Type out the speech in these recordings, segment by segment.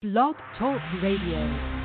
Blog Talk Radio.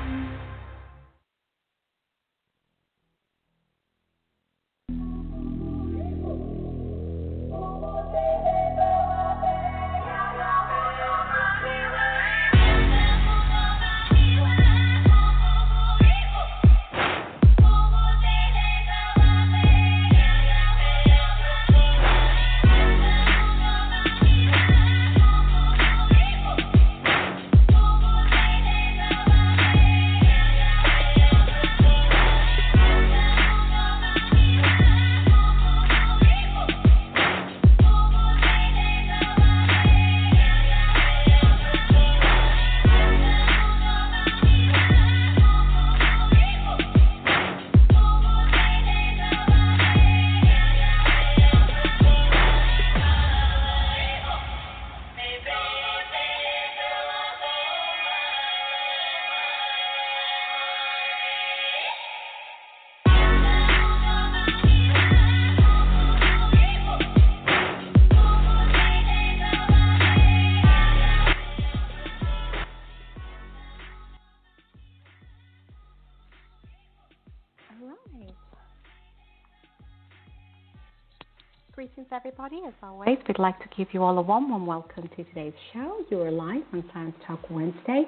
Everybody. As always, we'd like to give you all a warm, warm welcome to today's show. You are live on Science Talk Wednesday,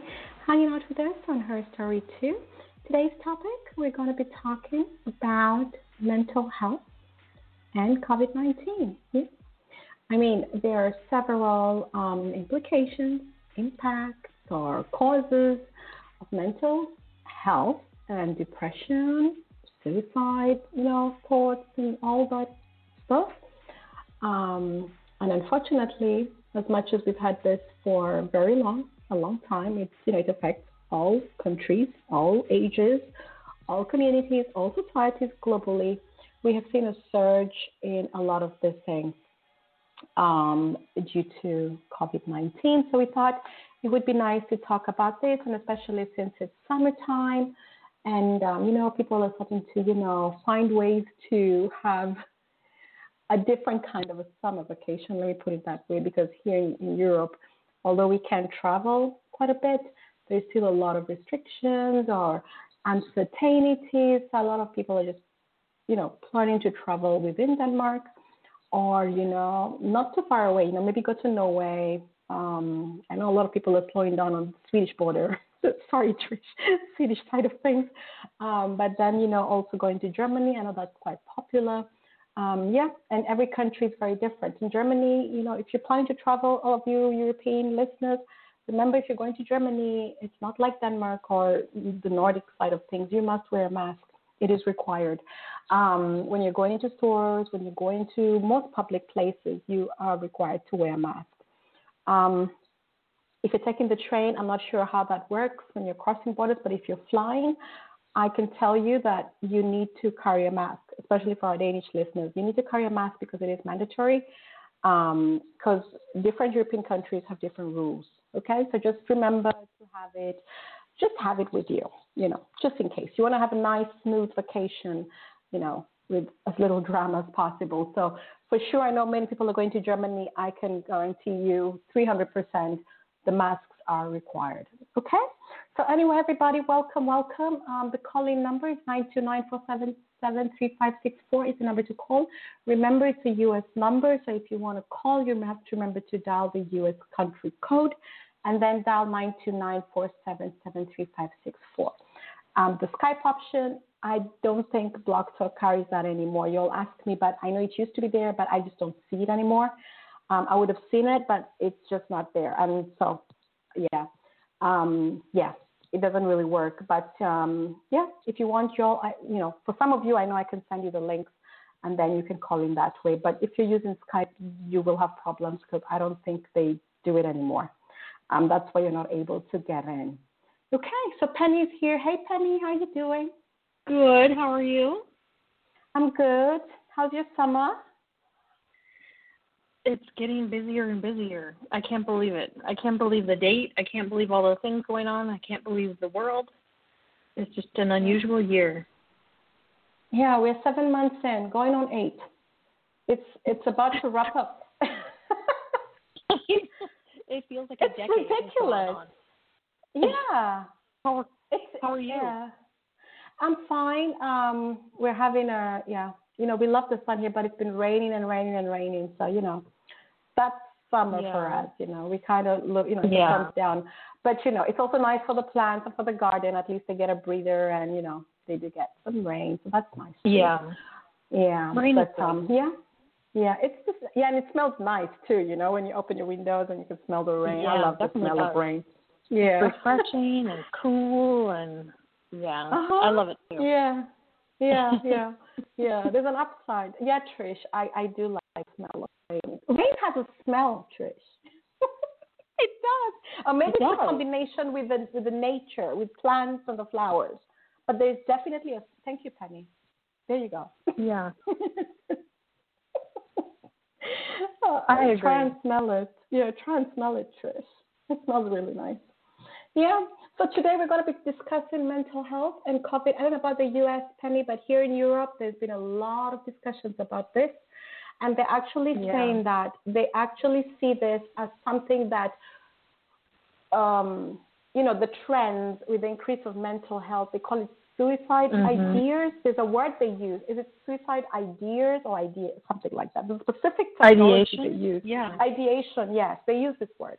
hanging out with us on Her Story 2. Today's topic, we're going to be talking about mental health and COVID 19. I mean, there are several um, implications, impacts, or causes of mental health and depression, suicide, you know, thoughts, and all that stuff. Um, and unfortunately, as much as we've had this for very long, a long time, it's you know it affects all countries, all ages, all communities, all societies globally. We have seen a surge in a lot of these things um, due to COVID 19. So we thought it would be nice to talk about this, and especially since it's summertime, and um, you know people are starting to you know find ways to have a different kind of a summer vacation, let me put it that way, because here in, in Europe, although we can travel quite a bit, there's still a lot of restrictions or uncertainties. A lot of people are just, you know, planning to travel within Denmark or, you know, not too far away, you know, maybe go to Norway. Um, I know a lot of people are slowing down on the Swedish border. Sorry, Trish, Swedish side of things. Um, but then, you know, also going to Germany. I know that's quite popular. Um, yeah, and every country is very different. In Germany, you know, if you're planning to travel, all of you European listeners, remember if you're going to Germany, it's not like Denmark or the Nordic side of things. You must wear a mask. It is required. Um, when you're going into stores, when you're going to most public places, you are required to wear a mask. Um, if you're taking the train, I'm not sure how that works when you're crossing borders, but if you're flying, I can tell you that you need to carry a mask, especially for our Danish listeners. You need to carry a mask because it is mandatory. Because um, different European countries have different rules. Okay, so just remember to have it, just have it with you. You know, just in case you want to have a nice, smooth vacation. You know, with as little drama as possible. So for sure, I know many people are going to Germany. I can guarantee you, 300%, the masks are required. Okay. So anyway, everybody, welcome, welcome. Um, the calling number is 929-477-3564 is the number to call. Remember, it's a U.S. number, so if you want to call, you have to remember to dial the U.S. country code and then dial 929-477-3564. Um, the Skype option, I don't think Blog Talk carries that anymore. You'll ask me, but I know it used to be there, but I just don't see it anymore. Um, I would have seen it, but it's just not there. And so, yeah, um, yeah, it doesn't really work. But um, yeah, if you want your, you know, for some of you, I know I can send you the links and then you can call in that way. But if you're using Skype, you will have problems because I don't think they do it anymore. Um, that's why you're not able to get in. Okay, so Penny's here. Hey, Penny, how you doing? Good. How are you? I'm good. How's your summer? It's getting busier and busier. I can't believe it. I can't believe the date. I can't believe all the things going on. I can't believe the world. It's just an unusual year. Yeah, we're seven months in, going on eight. It's it's about to wrap up. it feels like a it's decade. ridiculous. Yeah. How, it's, how are you? Yeah. I'm fine. Um, we're having a yeah. You know, we love the sun here, but it's been raining and raining and raining. So you know, that's summer Yeah. for us. You know, we kind of look. You know, it Yeah. comes down. But you know, it's also nice for the plants and for the garden. At least they get a breather, and you know, they do get some rain, so that's nice. too. Yeah. Yeah. Rain but um, yeah. Yeah, it's just yeah, and it smells nice too. You know, when you open your windows and you can smell the rain. Yeah, I love the smell of rain. Yeah. Refreshing and cool and yeah. Uh-huh. I love it too. Yeah, yeah, yeah, yeah. There's an upside. Yeah, Trish, I I do like smell of rain. Rain has a smell, Trish. it does. Or maybe It it's a combination with the with the nature, with plants and the flowers. But there's definitely a. Thank you, Penny. There you go. Yeah. Oh, I Try agree. and smell it. Yeah, try and smell it, Trish. It smells really nice. Yeah. So today we're going to be discussing mental health and COVID. I don't know about the U.S. Penny, but here in Europe, there's been a lot of discussions about this, and they're actually Yeah. saying that they actually see this as something that, um, you know, the trends with the increase of mental health. They call it suicide Mhm. ideas. There's a word they use. Is it suicide ideas or idea something like that? The specific Ideation? they use. Yeah. Ideation, yes, they use this word.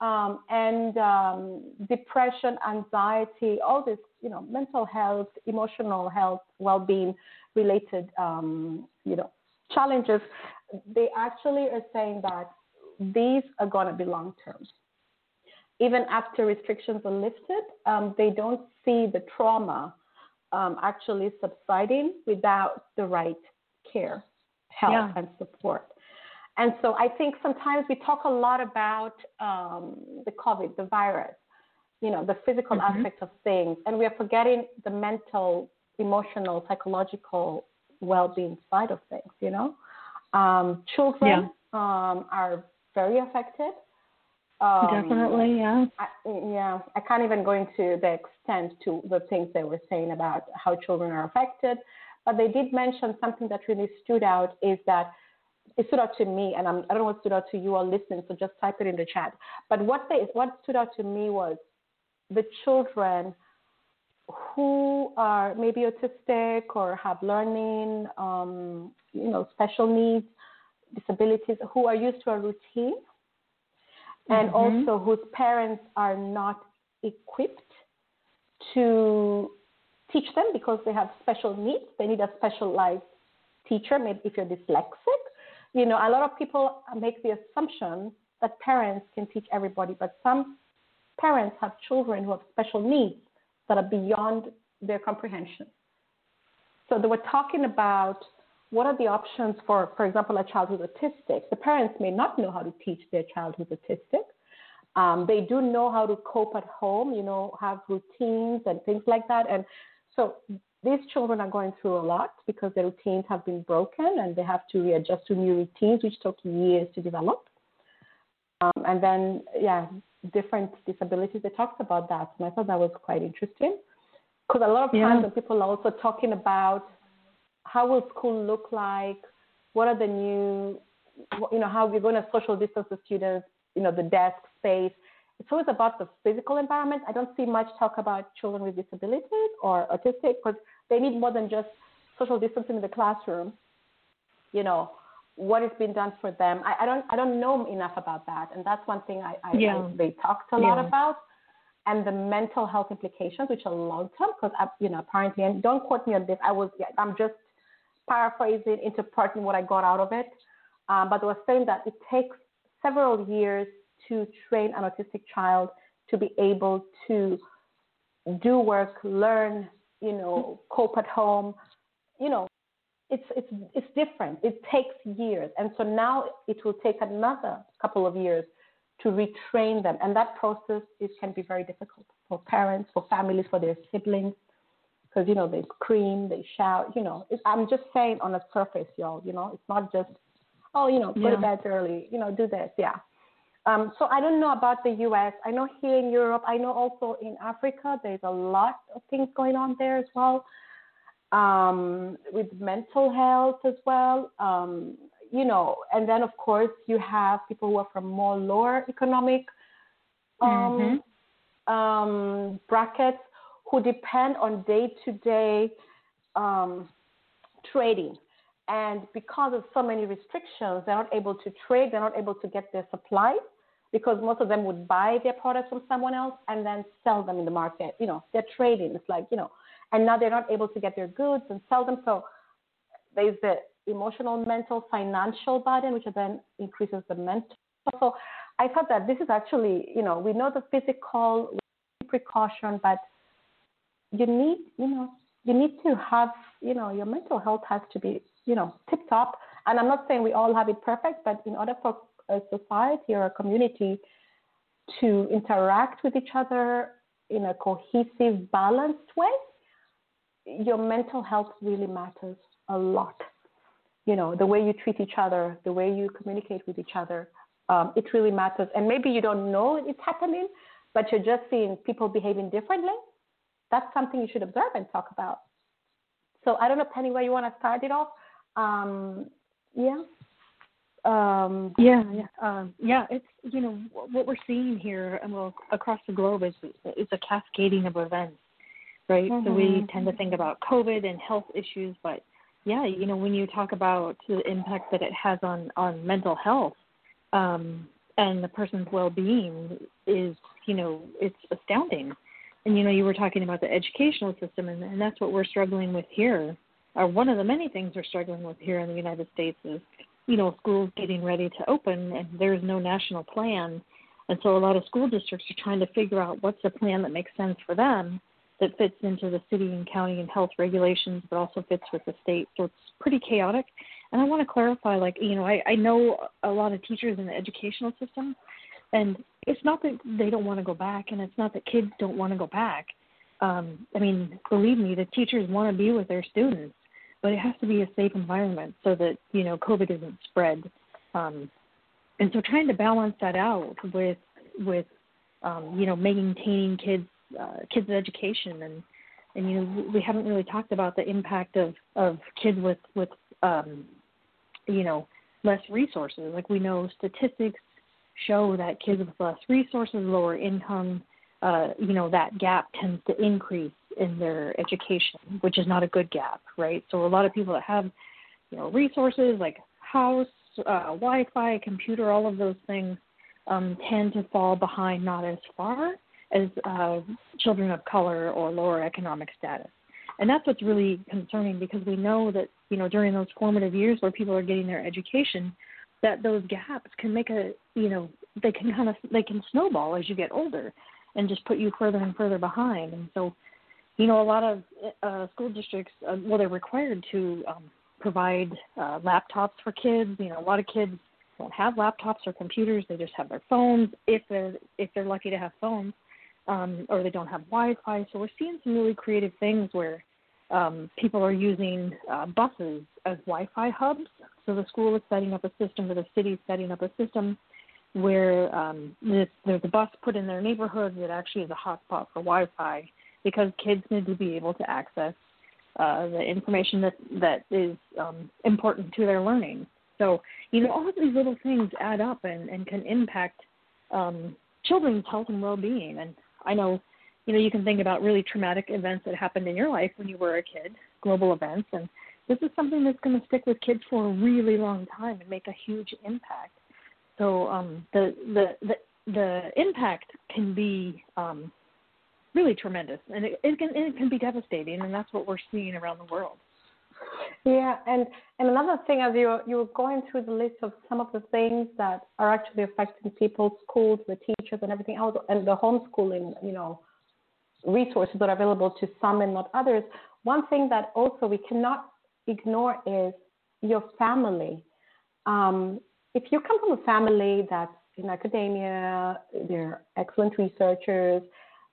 Um, and um, depression, anxiety, all this, you know, mental health, emotional health, well-being related, um, you know, challenges. They actually are saying that these are going to be long-term. Even after restrictions are lifted, um, they don't see the trauma um, actually subsiding without the right care, help, Yeah. and support. And so I think sometimes we talk a lot about um, the COVID, the virus, you know, the physical Mhm. aspect of things, and we are forgetting the mental, emotional, psychological well-being side of things. You know, um, children um, are very affected. Um, Definitely, yeah. I, yeah, I can't even go into the extent to the things they were saying about how children are affected, but they did mention something that really stood out is that it stood out to me, and I'm, I don't know what stood out to you all listening, so just type it in the chat. But what they, what stood out to me was the children who are maybe autistic or have learning, um, you know, special needs, disabilities, who are used to a routine and Mhm. also whose parents are not equipped to teach them because they have special needs. They need a specialized teacher, maybe if you're dyslexic. You know, a lot of people make the assumption that parents can teach everybody, but some parents have children who have special needs that are beyond their comprehension. So they were talking about what are the options for, for example, a child who's autistic. The parents may not know how to teach their child who's autistic. Um, they do know how to cope at home, you know, have routines and things like that. And so these children are going through a lot because their routines have been broken and they have to readjust to new routines, which took years to develop. Um, and then, yeah, different disabilities. They talked about that, and I thought that was quite interesting because a lot of times Yeah. when people are also talking about how will school look like, what are the new, you know, how we're going to social distance the students, you know, the desk space. It's always about the physical environment. I don't see much talk about children with disabilities or autistic because they need more than just social distancing in the classroom. You know, what is being done for them. I, I don't I don't know enough about that, and that's one thing I, I, Yeah. I they talked a lot Yeah. about, and the mental health implications, which are long term, because you know apparently, and don't quote me on this. I was I'm just paraphrasing, interpreting what I got out of it, um, but they were saying that it takes several years to train an autistic child to be able to do work, learn, you know, cope at home, you know, it's it's it's different. It takes years, and so now it will take another couple of years to retrain them, and that process is can be very difficult for parents, for families, for their siblings, because you know they scream, they shout. You know, it, I'm just saying on a surface, y'all. You know, it's not just oh, you know, go to bed early. You know, do this, yeah. Um, so I don't know about the U.S. I know here in Europe. I know also in Africa. There's a lot of things going on there as well um, with mental health as well. Um, you know, and then of course you have people who are from more lower economic um, Mhm. um, brackets who depend on day to day trading. And because of so many restrictions, they're not able to trade, they're not able to get their supplies because most of them would buy their products from someone else and then sell them in the market. You know, they're trading. It's like, you know, and now they're not able to get their goods and sell them. So there's the emotional, mental, financial burden, which then increases the mental. So I thought that this is actually, you know, we know the physical precaution, but you need, you know, you need to have, you know, your mental health has to be, you know, tip top. And I'm not saying we all have it perfect, but in order for a society or a community to interact with each other in a cohesive, balanced way, your mental health really matters a lot. You know, the way you treat each other, the way you communicate with each other, um, it really matters. And maybe you don't know it's happening, but you're just seeing people behaving differently. That's something you should observe and talk about. So I don't know, Penny, where you want to start it off. Um, yeah. Um, yeah, yeah, um, yeah. It's you know what we're seeing here, and well, across the globe is is a cascading of events, right? Mm-hmm. So we mm-hmm. tend to think about COVID and health issues, but yeah, you know when you talk about the impact that it has on on mental health um, and the person's well-being is you know it's astounding. And you know you were talking about the educational system, and, and that's what we're struggling with here. Or one of the many things we're struggling with here in the United States is you know, schools getting ready to open and there's no national plan. And so a lot of school districts are trying to figure out what's a plan that makes sense for them that fits into the city and county and health regulations, but also fits with the state. So it's pretty chaotic. And I want to clarify, like, you know, I, I know a lot of teachers in the educational system, and it's not that they don't want to go back, and it's not that kids don't want to go back. Um, I mean, believe me, the teachers want to be with their students but it has to be a safe environment so that you know COVID isn't spread. Um, and so trying to balance that out with with um, you know maintaining kids uh, kids education and and you know we haven't really talked about the impact of of kids with with um, you know less resources. Like we know statistics show that kids with less resources, lower income, uh, you know that gap tends to increase in their education, which is not a good gap, right? So a lot of people that have, you know, resources like house, uh, Wi-Fi, computer, all of those things, um, tend to fall behind not as far as uh, children of color or lower economic status. And that's what's really concerning because we know that you know during those formative years where people are getting their education, that those gaps can make a you know they can kind of they can snowball as you get older and just put you further and further behind. And so you know, a lot of uh, school districts, uh, well, they're required to um, provide uh, laptops for kids. You know, a lot of kids don't have laptops or computers; they just have their phones. If they're if they're lucky to have phones, um, or they don't have Wi-Fi. So we're seeing some really creative things where um, people are using uh, buses as Wi-Fi hubs. So the school is setting up a system, or the city is setting up a system where um, there's a bus put in their neighborhood that actually is a hotspot for Wi-Fi because kids need to be able to access uh, the information that that is um, important to their learning. So you know all of these little things add up and, and can impact um, children's health and well-being. And I know you know you can think about really traumatic events that happened in your life when you were a kid, global events, and this is something that's going to stick with kids for a really long time and make a huge impact. So um, the, the the the impact can be um, really tremendous, and it, it can it can be devastating, and that's what we're seeing around the world. Yeah, and and another thing, as you you were going through the list of some of the things that are actually affecting people's schools, the teachers, and everything else, and the homeschooling, you know, resources that are available to some and not others. One thing that also we cannot ignore is your family. Um, if you come from a family that's in academia, they're excellent researchers,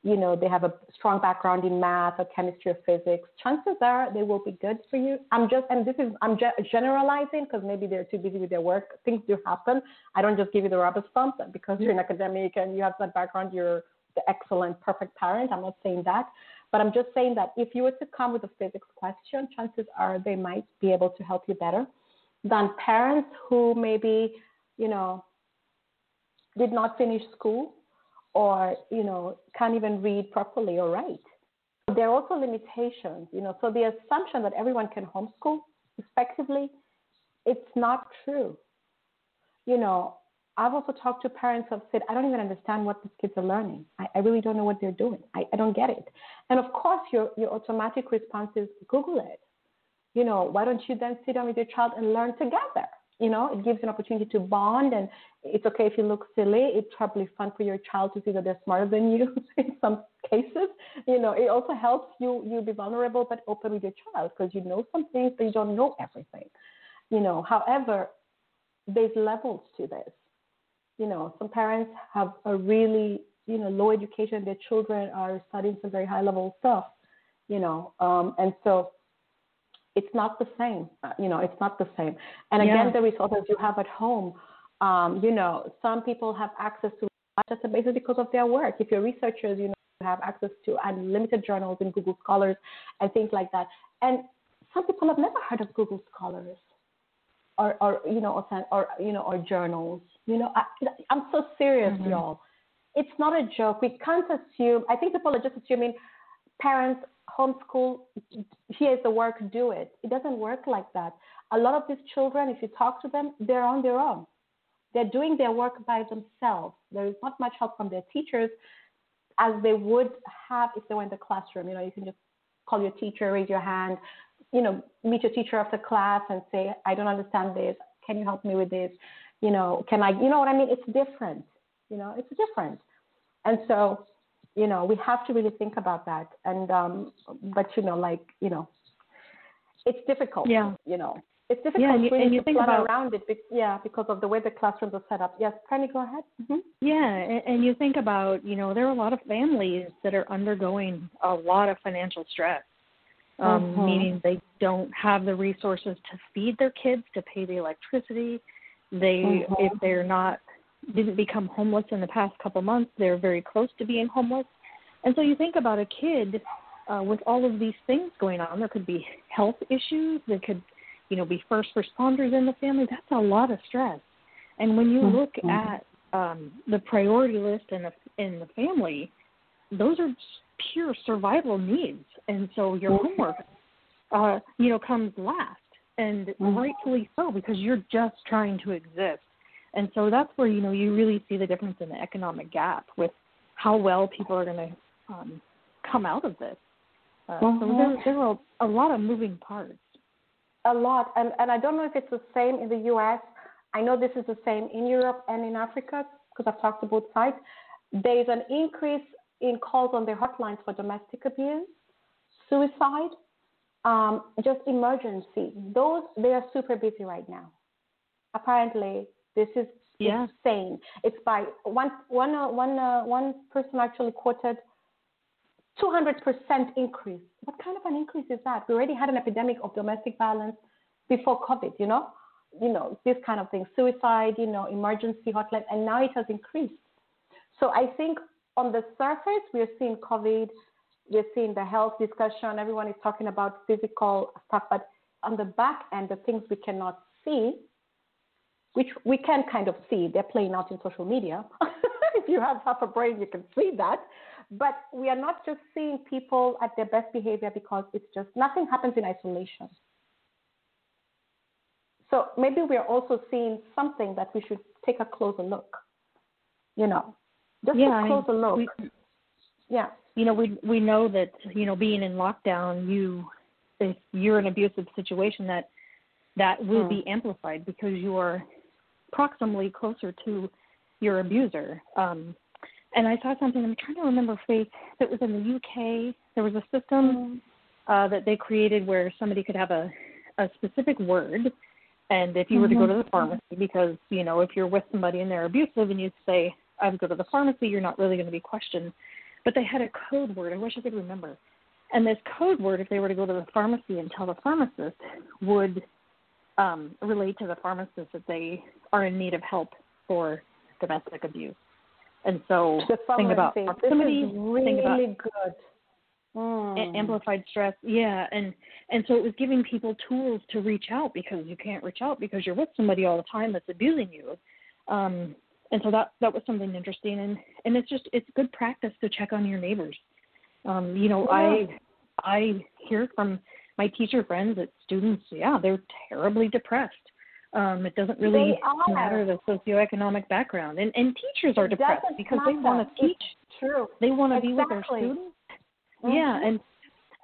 you know, they have a strong background in math or chemistry or physics, chances are they will be good for you. I'm just, and this is, I'm generalizing because maybe they're too busy with their work. Things do happen. I don't just give you the rubber stamp because you're an academic and you have that background, you're the excellent, perfect parent. I'm not saying that. But I'm just saying that if you were to come with a physics question, chances are they might be able to help you better than parents who maybe, you know, did not finish school or you know can't even read properly or write. There are also limitations, you know. So the assumption that everyone can homeschool effectively, it's not true. You know, I've also talked to parents who have said, I don't even understand what these kids are learning. I, I really don't know what they're doing. I, I don't get it. And of course, your, your automatic response is Google it. You know, why don't you then sit down with your child and learn together? You know, it gives an opportunity to bond, and it's okay if you look silly. It's probably fun for your child to see that they're smarter than you in some cases. You know, it also helps you you be vulnerable but open with your child because you know some things, but you don't know everything. You know, however, there's levels to this. You know, some parents have a really you know low education. Their children are studying some very high level stuff. You know, um, and so it's not the same. Uh, you know, it's not the same. And again, yeah. the resources you have at home, um, you know, some people have access to databases because of their work. If you're researchers, you know, you have access to unlimited journals in Google Scholars and things like that. And some people have never heard of Google Scholars or, or you know, or, or you know, or journals. You know, I, I'm so serious, mm-hmm. y'all. It's not a joke. We can't assume. I think people are just assuming parents homeschool, here's the work, do it. It doesn't work like that. A lot of these children, if you talk to them, they're on their own. They're doing their work by themselves. There is not much help from their teachers as they would have if they were in the classroom. You know, you can just call your teacher, raise your hand, you know, meet your teacher after class and say, I don't understand this. Can you help me with this? You know, can I, you know what I mean? It's different. You know, it's different. And so you know, we have to really think about that. And um, but you know, like you know, it's difficult. Yeah. You know, it's difficult yeah, and you, really and you to think plan about, around it. Be, yeah, because of the way the classrooms are set up. Yes, Penny, go ahead. Mm-hmm. Yeah, and, and you think about you know there are a lot of families that are undergoing a lot of financial stress. Um, mm-hmm. meaning they don't have the resources to feed their kids, to pay the electricity. They, mm-hmm. if they're not didn't become homeless in the past couple months. They're very close to being homeless. And so you think about a kid uh, with all of these things going on. There could be health issues. There could, you know, be first responders in the family. That's a lot of stress. And when you look mm-hmm. at um, the priority list in the in the family, those are pure survival needs. And so your homework, uh, you know, comes last, and mm-hmm. rightfully so because you're just trying to exist. And so that's where you know you really see the difference in the economic gap with how well people are going to um, come out of this. Uh, mm-hmm. So there, there are a lot of moving parts. A lot, and and I don't know if it's the same in the U.S. I know this is the same in Europe and in Africa because I've talked to both sides. There is an increase in calls on their hotlines for domestic abuse, suicide, um, just emergency. Those they are super busy right now. Apparently, this is yeah. insane. It's by one, one, uh, one, uh, one person actually quoted 200% increase. What kind of an increase is that? We already had an epidemic of domestic violence before COVID, you know, you know, this kind of thing, suicide, you know, emergency hotline, and now it has increased. So I think on the surface, we're seeing COVID, we're seeing the health discussion, everyone is talking about physical stuff, but on the back end, the things we cannot see, which we can kind of see. They're playing out in social media. if you have half a brain, you can see that. But we are not just seeing people at their best behavior because it's just nothing happens in isolation. So maybe we are also seeing something that we should take a closer look. You know, just yeah, a closer look. We, yeah. You know, we we know that you know being in lockdown, you if you're in an abusive situation, that that will mm. be amplified because you are proximally closer to your abuser. Um, and I saw something. I'm trying to remember, Faith, that was in the UK. There was a system uh, that they created where somebody could have a a specific word, and if you were to go to the mm-hmm. pharmacy, because you know if you're with somebody and they're abusive, and you say, "I would go to the pharmacy," you're not really going to be questioned. But they had a code word. I wish I could remember. And this code word, if they were to go to the pharmacy and tell the pharmacist, would um, relate to the pharmacist that they are in need of help for domestic abuse. And so think about proximity, really think about good. Mm. amplified stress. Yeah, and and so it was giving people tools to reach out because you can't reach out because you're with somebody all the time that's abusing you. Um, and so that that was something interesting and and it's just it's good practice to check on your neighbors um you know yeah. i i hear from my teacher friends that students yeah they're terribly depressed. Um it doesn't really matter the socioeconomic background. And and teachers are depressed because they want to teach. it's true. They want to exactly. be with their students. Mm-hmm. yeah and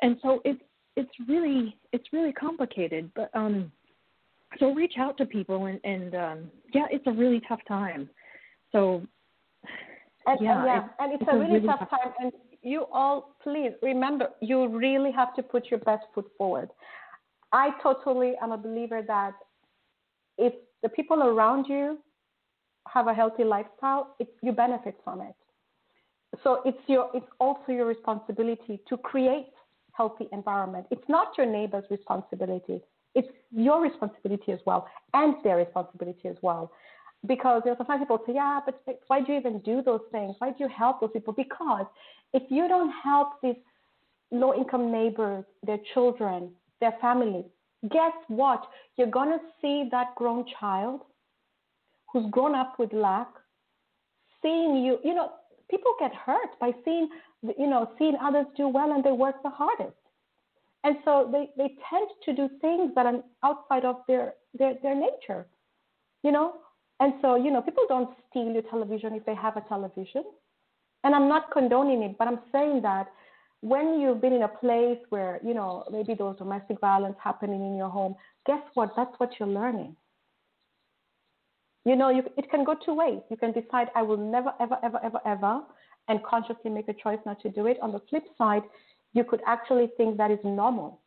and so it's it's really it's really complicated but um so reach out to people and and um yeah it's a really tough time. So and, yeah, and, yeah. It's, and it's, it's a, really, really tough, tough time and you all please remember you really have to put your best foot forward. I totally am a believer that if the people around you have a healthy lifestyle it, you benefit from it. So it's your it's also your responsibility to create healthy environment. It's not your neighbor's responsibility. It's your responsibility as well and their responsibility as well because you know, sometimes people say, yeah, but why do you even do those things? Why do you help those people? Because if you don't help these low income neighbors, their children, their families, guess what? You're going to see that grown child who's grown up with lack, seeing you, you know, people get hurt by seeing, you know, seeing others do well and they work the hardest. And so they, they tend to do things that are outside of their, their, their nature. You know, and so, you know, people don't steal your television if they have a television. And I'm not condoning it, but I'm saying that when you've been in a place where, you know, maybe there's domestic violence happening in your home, guess what? That's what you're learning. You know, you, it can go two ways. You can decide, I will never, ever, ever, ever, ever, and consciously make a choice not to do it. On the flip side, you could actually think that is normal.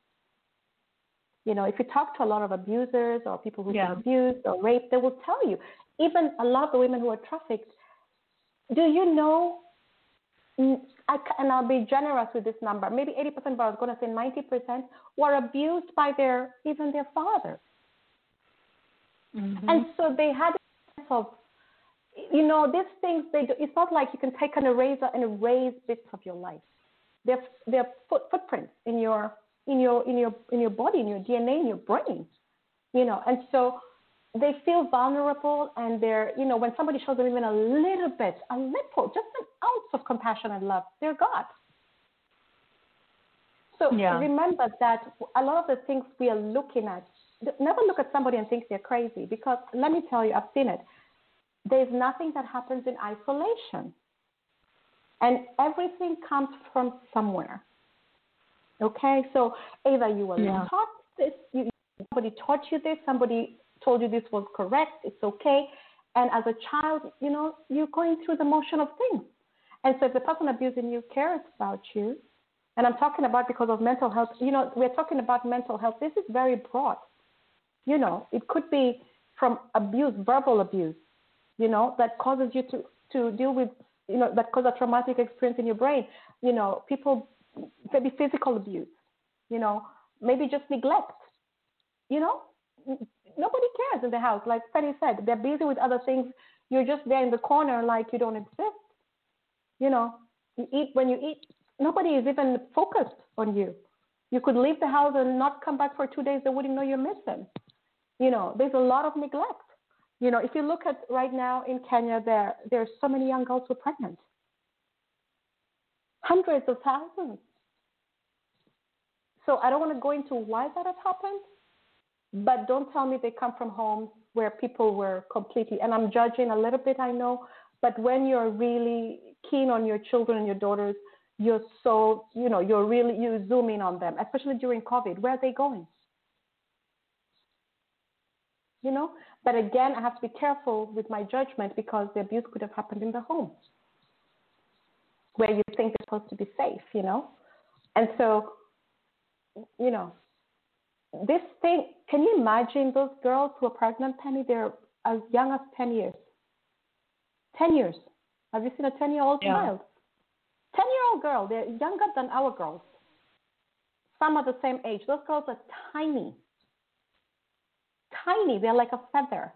You know, if you talk to a lot of abusers or people who've yeah. been abused or raped, they will tell you. Even a lot of the women who are trafficked, do you know? I, and I'll be generous with this number. Maybe 80%, but I was going to say 90% were abused by their even their father. Mm-hmm. And so they had a sense of, you know, these things. They do, it's not like you can take an eraser and erase bits of your life. They're, they're foot, footprints in your in your in your in your body, in your DNA, in your brain. You know, and so they feel vulnerable and they're, you know, when somebody shows them even a little bit, a little, just an ounce of compassion and love, they're God. So yeah. remember that a lot of the things we are looking at, never look at somebody and think they're crazy because let me tell you, I've seen it. There's nothing that happens in isolation. And everything comes from somewhere. Okay, so either you were yeah. taught this, you, somebody taught you this, somebody told you this was correct, it's okay. And as a child, you know, you're going through the motion of things. And so if the person abusing you cares about you, and I'm talking about because of mental health, you know, we're talking about mental health. This is very broad. You know, it could be from abuse, verbal abuse, you know, that causes you to, to deal with, you know, that cause a traumatic experience in your brain. You know, people maybe physical abuse, you know, maybe just neglect. You know, nobody cares in the house. Like Fanny said, they're busy with other things. You're just there in the corner like you don't exist. You know, you eat when you eat, nobody is even focused on you. You could leave the house and not come back for two days, they wouldn't know you're missing. You know, there's a lot of neglect. You know, if you look at right now in Kenya, there there are so many young girls who are pregnant. Hundreds of thousands. So I don't want to go into why that has happened, but don't tell me they come from homes where people were completely, and I'm judging a little bit, I know, but when you're really keen on your children and your daughters, you're so, you know, you're really, you zoom in on them, especially during COVID. Where are they going? You know, but again, I have to be careful with my judgment because the abuse could have happened in the home where you think they're supposed to be safe, you know? And so you know, this thing, can you imagine those girls who are pregnant, Penny? They're as young as 10 years. 10 years. Have you seen a 10 year old yeah. child? 10 year old girl, they're younger than our girls. Some are the same age. Those girls are tiny. Tiny. They're like a feather.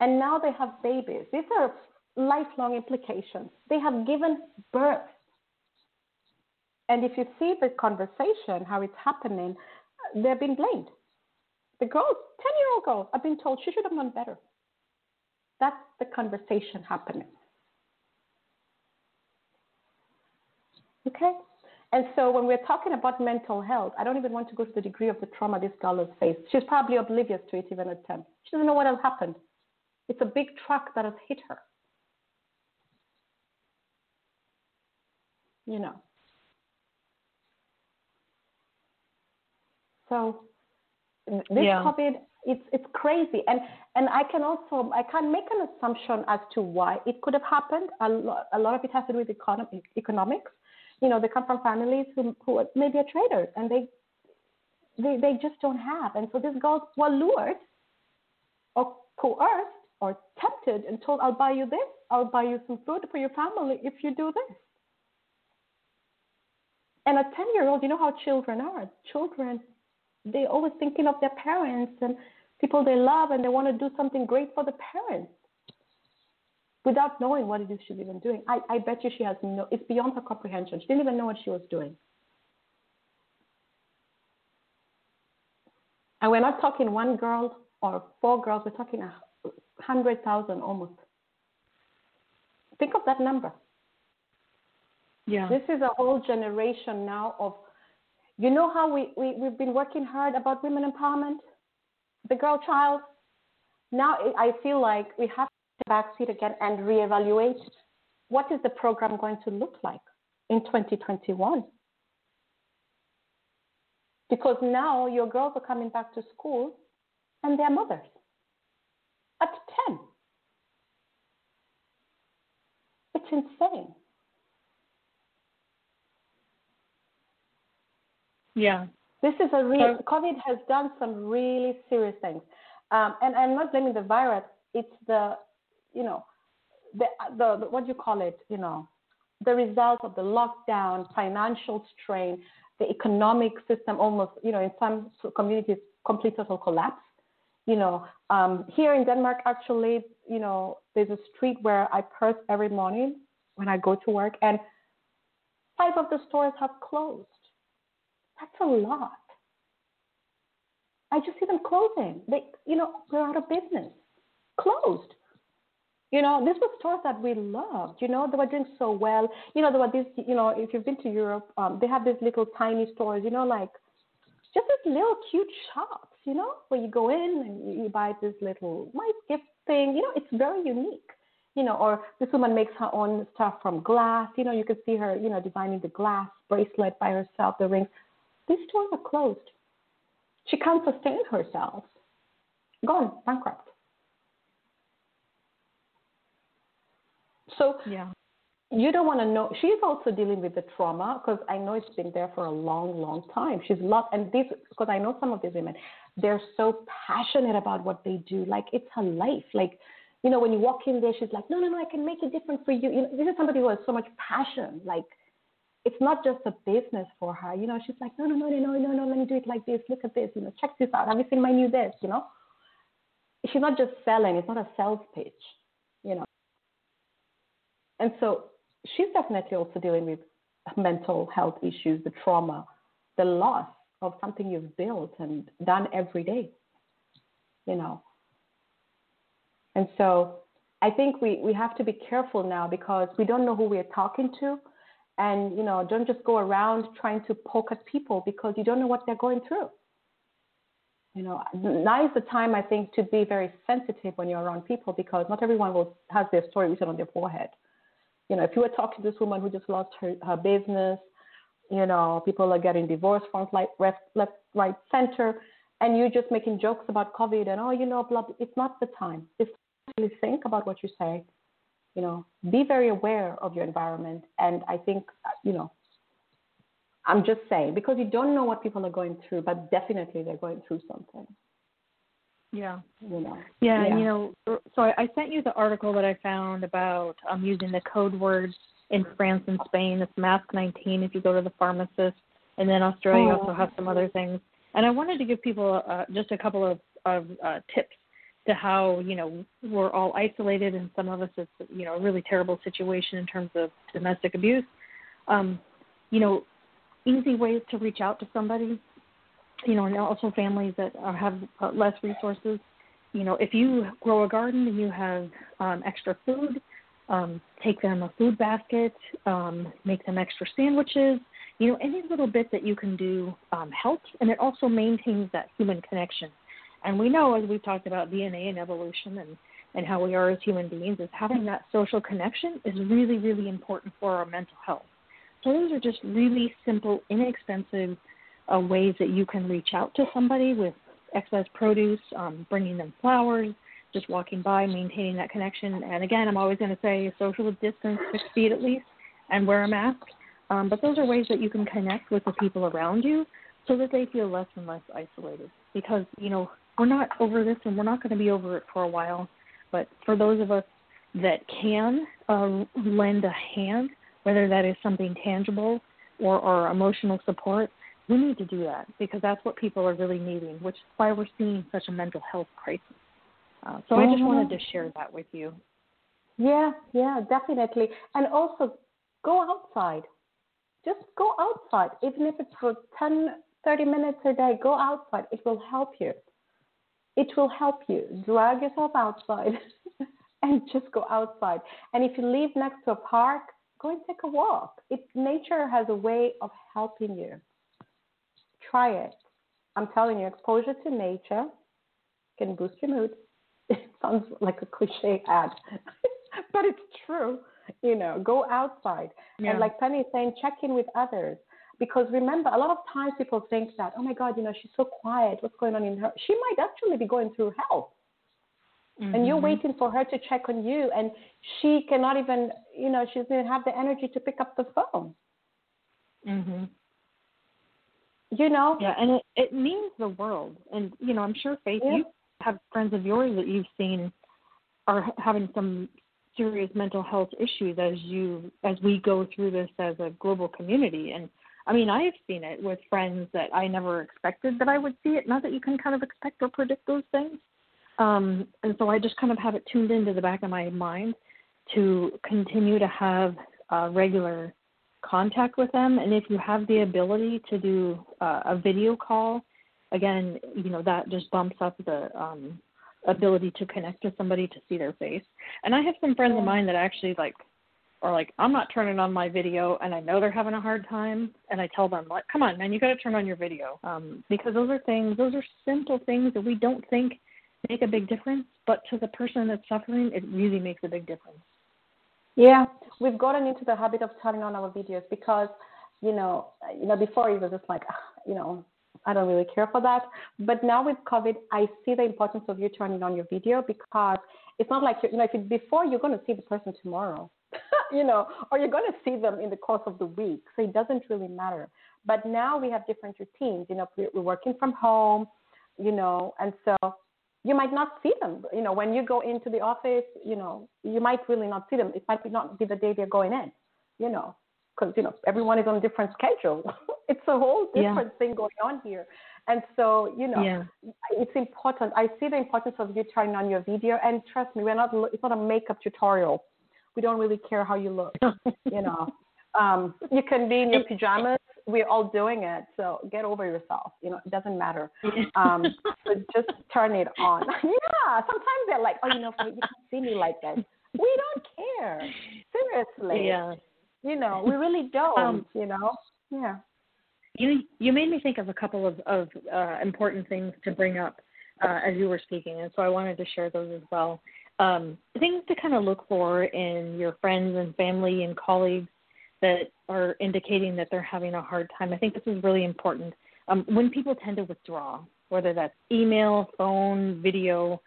And now they have babies. These are lifelong implications. They have given birth and if you see the conversation, how it's happening, uh, they're being blamed. The girls, 10 year old girls, have been told she should have known better. That's the conversation happening. Okay? And so when we're talking about mental health, I don't even want to go to the degree of the trauma this girl has faced. She's probably oblivious to it even at 10. She doesn't know what has happened. It's a big truck that has hit her. You know. So uh, this yeah. COVID, it's it's crazy, and and I can also I can't make an assumption as to why it could have happened. A lot, a lot of it has to do with economic, economics. You know, they come from families who who maybe are traders, and they they they just don't have, and so these girls were lured or coerced or tempted and told, "I'll buy you this, I'll buy you some food for your family if you do this." And a 10 year old, you know how children are. Children they're always thinking of their parents and people they love and they want to do something great for the parents without knowing what it is she's even doing. I, I bet you she has no, it's beyond her comprehension. She didn't even know what she was doing. And we're not talking one girl or four girls, we're talking a hundred thousand almost. Think of that number. Yeah. This is a whole generation now of you know how we, we, we've been working hard about women empowerment? The girl child? Now I feel like we have to take back seat again and reevaluate what is the program going to look like in 2021? Because now your girls are coming back to school and they're mothers at 10. It's insane. Yeah. This is a real, COVID has done some really serious things. Um, and I'm not blaming the virus, it's the, you know, the, the, the, what do you call it, you know, the result of the lockdown, financial strain, the economic system almost, you know, in some communities, complete total collapse. You know, um, here in Denmark, actually, you know, there's a street where I pass every morning when I go to work, and five of the stores have closed. That's a lot. I just see them closing. They, you know, they're out of business, closed. You know, this was stores that we loved. You know, they were doing so well. You know, there were these. You know, if you've been to Europe, um, they have these little tiny stores. You know, like just these little cute shops. You know, where you go in and you buy this little nice gift thing. You know, it's very unique you know, or this woman makes her own stuff from glass. You know, you can see her, you know, designing the glass bracelet by herself, the rings. These stores are closed. She can't sustain herself. Gone, bankrupt. So yeah. you don't want to know. She's also dealing with the trauma because I know it's been there for a long, long time. She's lost, and this because I know some of these women, they're so passionate about what they do. Like it's her life. Like you know, when you walk in there, she's like, no, no, no, I can make a difference for you. You know, this is somebody who has so much passion. Like it's not just a business for her. You know, she's like, no, no, no, no, no, no, let me do it like this. Look at this. You know, check this out. Have you seen my new this? You know, she's not just selling. It's not a sales pitch. You know, and so she's definitely also dealing with mental health issues, the trauma, the loss of something you've built and done every day. You know, and so I think we, we have to be careful now because we don't know who we're talking to and you know don't just go around trying to poke at people because you don't know what they're going through. You know now is the time i think to be very sensitive when you're around people because not everyone will has their story written on their forehead. You know if you were talking to this woman who just lost her, her business you know people are getting divorced from left, left right center and you're just making jokes about covid and oh you know blah, blah. it's not the time. It's really think about what you say you know, be very aware of your environment. And I think, you know, I'm just saying because you don't know what people are going through, but definitely they're going through something. Yeah. You know. Yeah, yeah. you know. So I sent you the article that I found about um, using the code words in France and Spain. It's mask 19 if you go to the pharmacist, and then Australia oh. also has some other things. And I wanted to give people uh, just a couple of, of uh, tips to how you know we're all isolated and some of us it's you know a really terrible situation in terms of domestic abuse um, you know easy ways to reach out to somebody you know and also families that are, have uh, less resources you know, if you grow a garden and you have um, extra food, um, take them a food basket, um, make them extra sandwiches. You know, any little bit that you can do um, helps, and it also maintains that human connection. And we know, as we've talked about DNA and evolution and, and how we are as human beings, is having that social connection is really, really important for our mental health. So those are just really simple, inexpensive uh, ways that you can reach out to somebody with excess produce, um, bringing them flowers, just walking by, maintaining that connection. And again, I'm always going to say social distance, six feet at least, and wear a mask. Um, but those are ways that you can connect with the people around you so that they feel less and less isolated. Because, you know, we're not over this and we're not going to be over it for a while. But for those of us that can uh, lend a hand, whether that is something tangible or, emotional support, we need to do that because that's what people are really needing, which is why we're seeing such a mental health crisis. Uh, so mm-hmm. I just wanted to share that with you. Yeah, yeah, definitely. And also go outside. Just go outside. Even if it's for 10, 30 minutes a day, go outside. It will help you. It will help you. Drag yourself outside and just go outside. And if you live next to a park, go and take a walk. It, nature has a way of helping you. Try it. I'm telling you, exposure to nature can boost your mood. It sounds like a cliche ad, but it's true. You know, go outside. Yeah. And like Penny is saying, check in with others. Because remember, a lot of times people think that, oh my God, you know, she's so quiet. What's going on in her? She might actually be going through hell. Mm-hmm. And you're mm-hmm. waiting for her to check on you, and she cannot even, you know, she doesn't have the energy to pick up the phone. Mhm you know yeah and it it means the world and you know i'm sure faith yeah. you have friends of yours that you've seen are having some serious mental health issues as you as we go through this as a global community and i mean i've seen it with friends that i never expected that i would see it not that you can kind of expect or predict those things um and so i just kind of have it tuned into the back of my mind to continue to have uh, regular contact with them. And if you have the ability to do uh, a video call, again, you know, that just bumps up the um, ability to connect to somebody to see their face. And I have some friends of mine that actually like are like, I'm not turning on my video, and I know they're having a hard time, and I tell them like, come on, man, you got to turn on your video, um, because those are things, those are simple things that we don't think make a big difference, but to the person that's suffering, it really makes a big difference. Yeah, we've gotten into the habit of turning on our videos because, you know, you know, before it was just like, you know, I don't really care for that. But now with COVID, I see the importance of you turning on your video because it's not like you know, if it, before you're going to see the person tomorrow, you know, or you're going to see them in the course of the week, so it doesn't really matter. But now we have different routines. You know, we're working from home, you know, and so you might not see them. You know, when you go into the office, you know, you might really not see them. It might be not be the day they're going in, you know, because you know everyone is on a different schedule. it's a whole different yeah. thing going on here, and so you know, yeah. it's important. I see the importance of you turning on your video, and trust me, we're not. It's not a makeup tutorial. We don't really care how you look. you know, um, you can be in your pajamas we're all doing it. So get over yourself. You know, it doesn't matter. Um, just turn it on. yeah. Sometimes they're like, oh, you know, you can see me like this. We don't care. Seriously. Yeah. You know, we really don't. Um, you know. Yeah. You you made me think of a couple of of uh, important things to bring up uh, as you were speaking, and so I wanted to share those as well. Um, things to kind of look for in your friends and family and colleagues that are indicating that they're having a hard time. I think this is really important. Um, when people tend to withdraw, whether that's email, phone, video,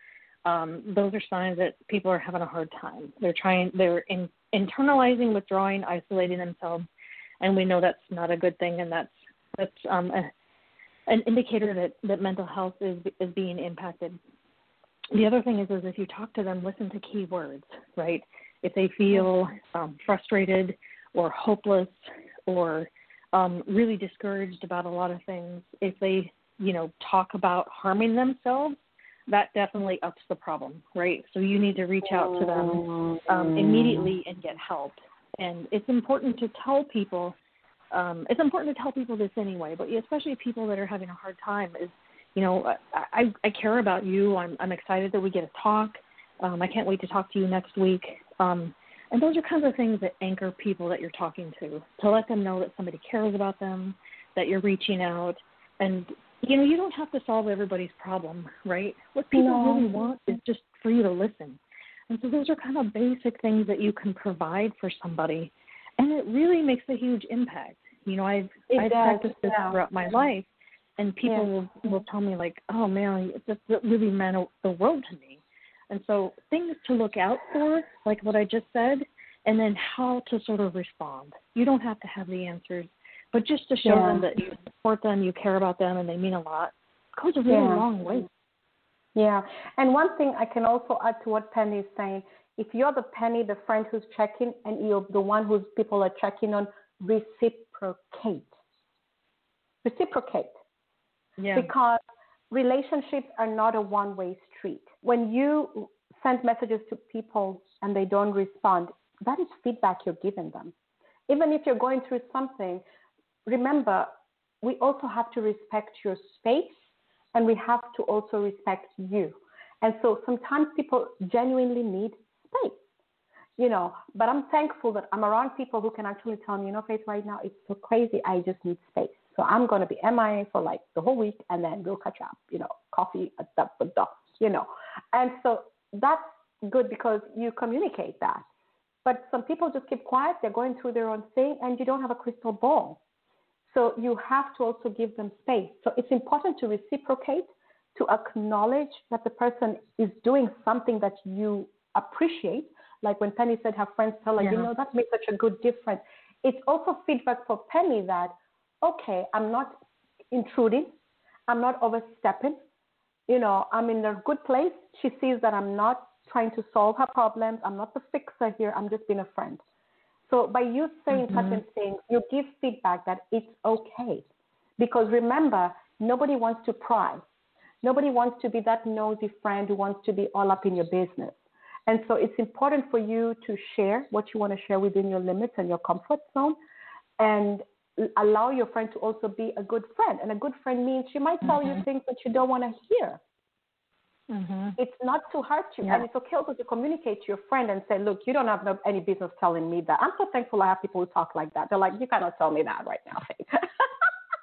um, those are signs that people are having a hard time. They're trying, they're in, internalizing, withdrawing, isolating themselves, and we know that's not a good thing, and that's that's um, a, an indicator that, that mental health is is being impacted. The other thing is, is if you talk to them, listen to key words, right? If they feel um, frustrated, or hopeless or um, really discouraged about a lot of things, if they, you know, talk about harming themselves, that definitely ups the problem, right? So you need to reach out to them um, immediately and get help. And it's important to tell people. Um, it's important to tell people this anyway, but especially people that are having a hard time is you know, I I care about you. I'm I'm excited that we get to talk. Um, I can't wait to talk to you next week. Um, and those are kinds of things that anchor people that you're talking to, to let them know that somebody cares about them, that you're reaching out, and you know, you don't have to solve everybody's problem, right? What people no. really want is just for you to listen. And so those are kind of basic things that you can provide for somebody. And it really makes a huge impact. You know, I've it I've does, practiced this yeah. throughout my life and people yeah. will, will tell me like, Oh man, it, it really meant the world to me. And so things to look out for, like what I just said, and then how to sort of respond. You don't have to have the answers, but just to show yeah. them that you support them, you care about them, and they mean a lot goes a really yeah. long way. Yeah, and one thing I can also add to what Penny is saying: if you're the Penny, the friend who's checking, and you're the one whose people are checking on, reciprocate. Reciprocate. Yeah. Because relationships are not a one-way street. When you send messages to people and they don't respond, that is feedback you're giving them. Even if you're going through something, remember, we also have to respect your space and we have to also respect you. And so sometimes people genuinely need space, you know, but I'm thankful that I'm around people who can actually tell me, you know, Faith, right now it's so crazy. I just need space. So I'm going to be MIA for like the whole week and then we'll catch up, you know, coffee, stuff, you know. And so that's good because you communicate that. But some people just keep quiet, they're going through their own thing, and you don't have a crystal ball. So you have to also give them space. So it's important to reciprocate, to acknowledge that the person is doing something that you appreciate. Like when Penny said her friends tell her, yeah. you know, that makes such a good difference. It's also feedback for Penny that, okay, I'm not intruding, I'm not overstepping, you know, I'm in a good place. She sees that I'm not trying to solve her problems. I'm not the fixer here. I'm just being a friend. So by you saying mm-hmm. certain things, you give feedback that it's okay. Because remember, nobody wants to pry. Nobody wants to be that nosy friend who wants to be all up in your business. And so it's important for you to share what you want to share within your limits and your comfort zone and allow your friend to also be a good friend. And a good friend means she might tell mm-hmm. you things that you don't want to hear. Mm-hmm. It's not to hurt you, yeah. and it's okay also to communicate to your friend and say, "Look, you don't have no, any business telling me that." I'm so thankful I have people who talk like that. They're like, "You cannot tell me that right now, Faith."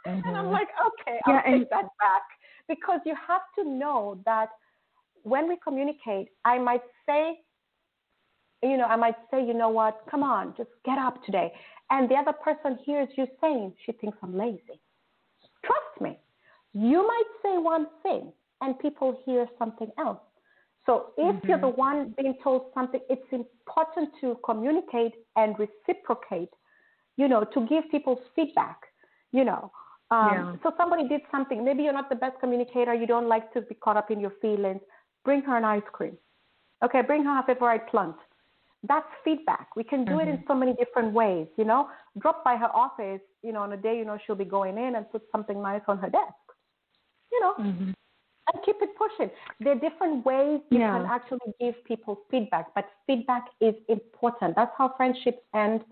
mm-hmm. And I'm like, "Okay, I'll yeah, take and- that back," because you have to know that when we communicate, I might say, you know, I might say, "You know what? Come on, just get up today," and the other person hears you saying, "She thinks I'm lazy." Trust me, you might say one thing and people hear something else. So if mm-hmm. you're the one being told something, it's important to communicate and reciprocate, you know, to give people feedback, you know. Um, yeah. So somebody did something. Maybe you're not the best communicator. You don't like to be caught up in your feelings. Bring her an ice cream. Okay, bring her a favorite plant. That's feedback. We can do mm-hmm. it in mm-hmm. so many different ways, you know. Drop by her office, you know, on a day you know she'll be going in and put something nice on her desk. You know, mm-hmm and keep it pushing. There are different ways you yeah. can actually give people feedback, but feedback is important. That's how friendships end.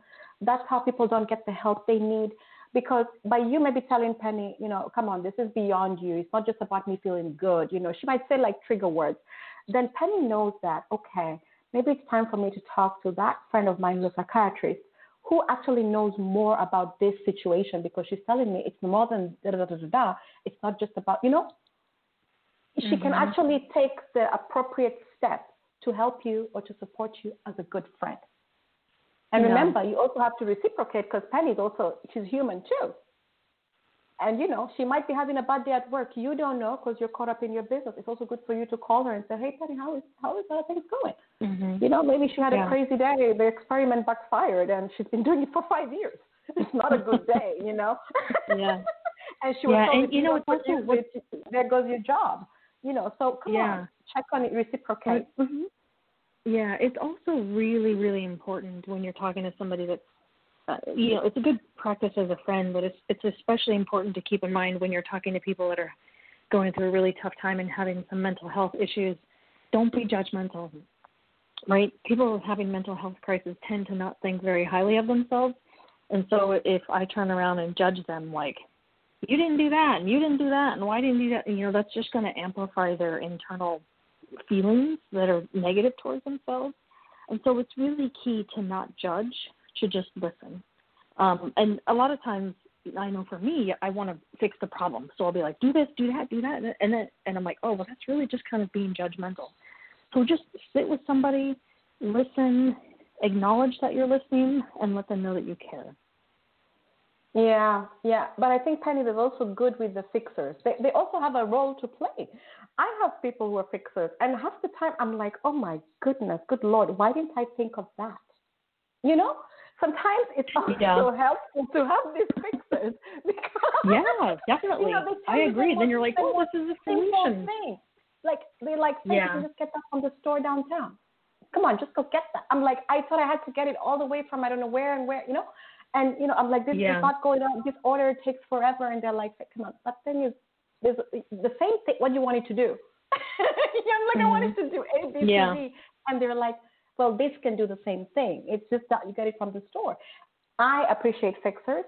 That's how people don't get the help they need. Because by you maybe telling Penny, you know, come on, this is beyond you. It's not just about me feeling good. You know, she might say like trigger words. Then Penny knows that, okay, maybe it's time for me to talk to that friend of mine who's a psychiatrist who actually knows more about this situation because she's telling me it's more than da da da da da. It's not just about, you know, she mm-hmm. can actually take the appropriate steps to help you or to support you as a good friend. And yeah. remember, you also have to reciprocate because Penny's also she's human too. And you know, she might be having a bad day at work. You don't know because you're caught up in your business. It's also good for you to call her and say, "Hey, Penny, how is how is things going?" Mm-hmm. You know, maybe she had yeah. a crazy day. The experiment backfired, and she's been doing it for five years. It's not a good day, you know. yeah. and she was yeah, and you know, it's also what, there goes your job you know, so come yeah. on, check on it, reciprocate. Mm-hmm. Yeah, it's also really, really important when you're talking to somebody that's, uh, you know, it's a good practice as a friend, but it's it's especially important to keep in mind when you're talking to people that are going through a really tough time and having some mental health issues. Don't be judgmental, right? People having mental health crises tend to not think very highly of themselves, and so if I turn around and judge them, like, you didn't do that and you didn't do that and why didn't you do that? You know, that's just going to amplify their internal feelings that are negative towards themselves. And so it's really key to not judge, to just listen. Um, and a lot of times, I know for me, I want to fix the problem. So I'll be like, do this, do that, do that. And then, and I'm like, oh, well, that's really just kind of being judgmental. So just sit with somebody, listen, acknowledge that you're listening, and let them know that you care. Yeah, yeah. But I think Penny is also good with the fixers. They they also have a role to play. I have people who are fixers, and half the time I'm like, oh my goodness, good lord, why didn't I think of that? You know, sometimes it's also yeah. helpful to have these fixers because yeah, definitely. You know, I agree. Then you're like, oh, this is a solution. Thing. Like they like say yeah. you can just get that from the store downtown. Come on, just go get that. I'm like, I thought I had to get it all the way from I don't know where and where, you know. And you know, I'm like, this yeah. is not going on. This order takes forever, and they're like, come on. But then you, there's the same thing. What you wanted to do? yeah, I'm like, mm-hmm. I wanted to do A, B, yeah. C, D, and they're like, well, this can do the same thing. It's just that you get it from the store. I appreciate fixers,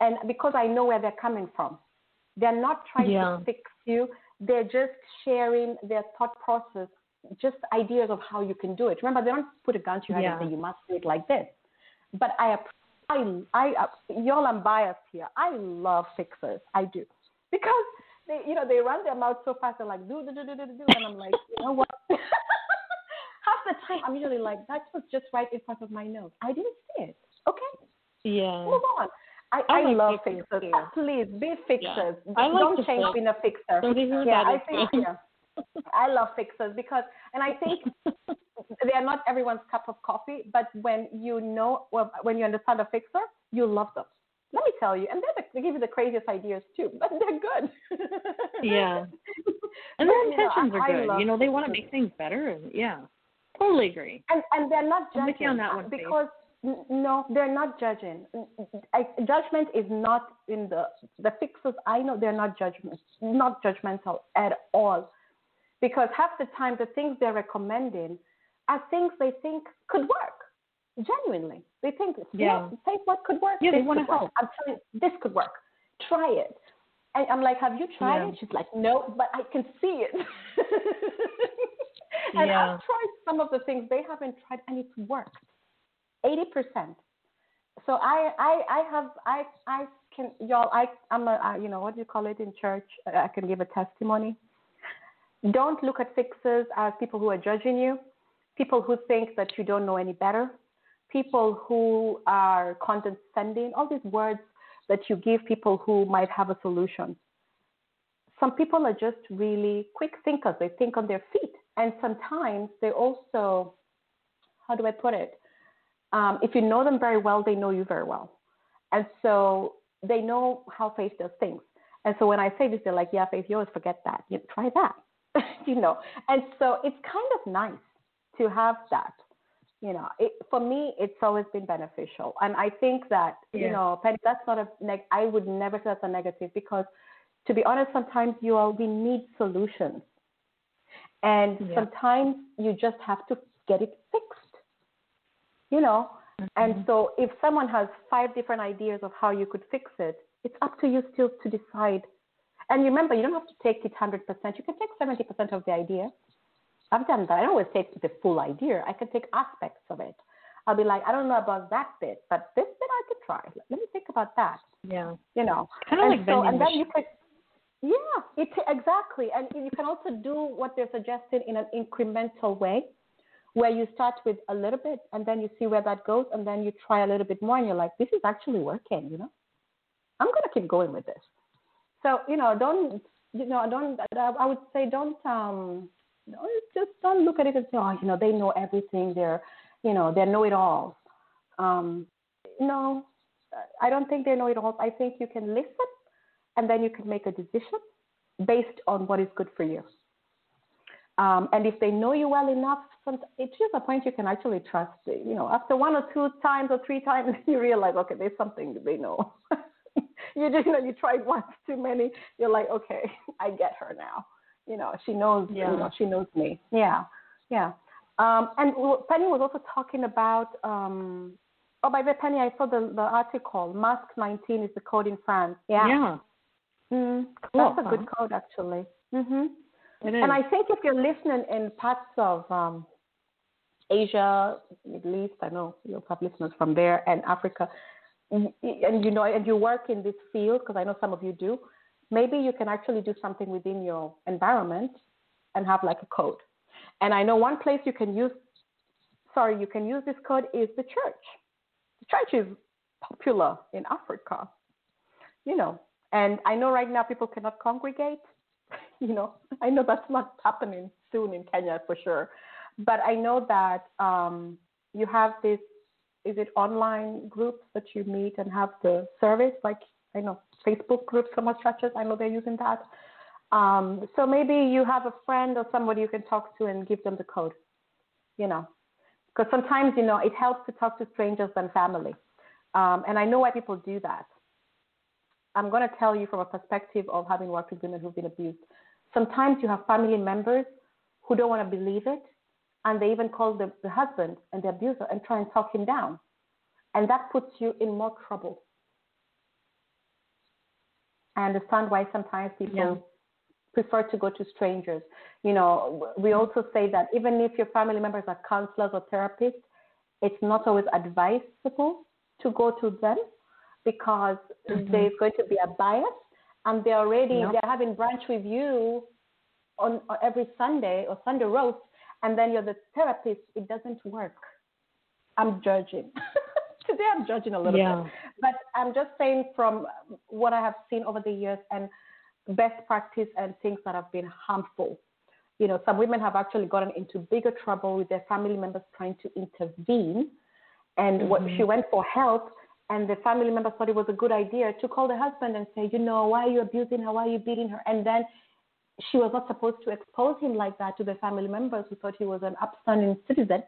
and because I know where they're coming from, they're not trying yeah. to fix you. They're just sharing their thought process, just ideas of how you can do it. Remember, they don't put a gun to your head yeah. and say you must do it like this. But I, I, I, y'all, I'm biased here. I love fixers. I do because they, you know, they run their mouth so fast. They're like do do do do do do, and I'm like, you know what? Half the time, I'm usually like, that was just right in front of my nose. I didn't see it. Okay. Yeah. Move on. I, I, I like love fixers. Too. Ah, please be fixers. Yeah. I like Don't change being a fixer. So yeah, I think yeah. I love fixers because, and I think they are not everyone's cup of coffee. But when you know, when you understand a fixer, you love them. Let me tell you, and the, they give you the craziest ideas too, but they're good. yeah, and their intentions you know, are good. You know, they want to make things better. And, yeah, totally agree. And and they're not judging I'm with you on that one because. No, they're not judging. I, judgment is not in the the fixers. I know they're not judgment, not judgmental at all, because half the time the things they're recommending are things they think could work genuinely. They think, yeah, think what could work. Yeah, this they want to help. I'm telling you, this could work. Try it. And I'm like, have you tried yeah. it? She's like, no, but I can see it. and yeah. I've tried some of the things they haven't tried, and it's worked. Eighty percent. So I, I, I have, I, I can, y'all, I, I'm a, I, you know, what do you call it in church? I can give a testimony. Don't look at fixes as people who are judging you, people who think that you don't know any better, people who are condescending, all these words that you give people who might have a solution. Some people are just really quick thinkers. They think on their feet. And sometimes they also, how do I put it? Um, if you know them very well, they know you very well. And so they know how faith does things. And so when I say this, they're like, yeah, faith, you always forget that. You try that. you know. And so it's kind of nice to have that you know, it, for me, it's always been beneficial. And I think that, yeah. you know, Penny, that's not a neg- I would never say that's a negative because, to be honest, sometimes you all we need solutions, and yeah. sometimes you just have to get it fixed. You know, mm-hmm. and so if someone has five different ideas of how you could fix it, it's up to you still to decide. And remember, you don't have to take it hundred percent. You can take seventy percent of the idea I've done that. I don't always take the full idea. I can take aspects of it. I'll be like, I don't know about that bit, but this bit I could try. Let me think about that. Yeah. You know. Kind of like so, and then you could. Yeah, it exactly, and you can also do what they're suggesting in an incremental way, where you start with a little bit, and then you see where that goes, and then you try a little bit more, and you're like, this is actually working. You know, I'm gonna keep going with this. So you know, don't you know, don't. I would say don't um just don't look at it and say, oh, you know, they know everything. They're, you know, they're know-it-alls. Um, no, I don't think they know it all. I think you can listen, and then you can make a decision based on what is good for you. Um, and if they know you well enough, it's just a point you can actually trust. You know, after one or two times or three times, you realize, okay, there's something they know. you just, you know, you tried once too many. You're like, okay, I get her now. You know, she knows. Yeah. You know, she knows me. Yeah, yeah. Um, and Penny was also talking about. Um, oh, by the way, Penny, I saw the the article. Mask 19 is the code in France. Yeah. Yeah. Mm, cool. That's a good code, actually. Mm-hmm. And I think if you're listening in parts of um, Asia, Middle East, I know you'll have listeners from there, and Africa, and you know, and you work in this field because I know some of you do. Maybe you can actually do something within your environment and have like a code. And I know one place you can use, sorry, you can use this code is the church. The church is popular in Africa, you know. And I know right now people cannot congregate. you know, I know that's not happening soon in Kenya for sure. But I know that um, you have this, is it online groups that you meet and have the service? Like, I know Facebook groups for most churches, I know they're using that. Um, so maybe you have a friend or somebody you can talk to and give them the code, you know, because sometimes, you know, it helps to talk to strangers than family. Um, and I know why people do that. I'm going to tell you from a perspective of having worked with women who've been abused. Sometimes you have family members who don't want to believe it, and they even call the, the husband and the abuser and try and talk him down. And that puts you in more trouble. I understand why sometimes people yeah. prefer to go to strangers. You know, we also say that even if your family members are counselors or therapists, it's not always advisable to go to them because mm-hmm. there's going to be a bias and they're already they're having brunch with you on, on every Sunday or Sunday roast and then you're the therapist, it doesn't work. I'm judging. Today I'm judging a little yeah. bit. But I'm just saying from what I have seen over the years and best practice and things that have been harmful. You know, some women have actually gotten into bigger trouble with their family members trying to intervene. And mm-hmm. what she went for help and the family members thought it was a good idea to call the husband and say, you know, why are you abusing her? Why are you beating her? And then she was not supposed to expose him like that to the family members who thought he was an upstanding citizen,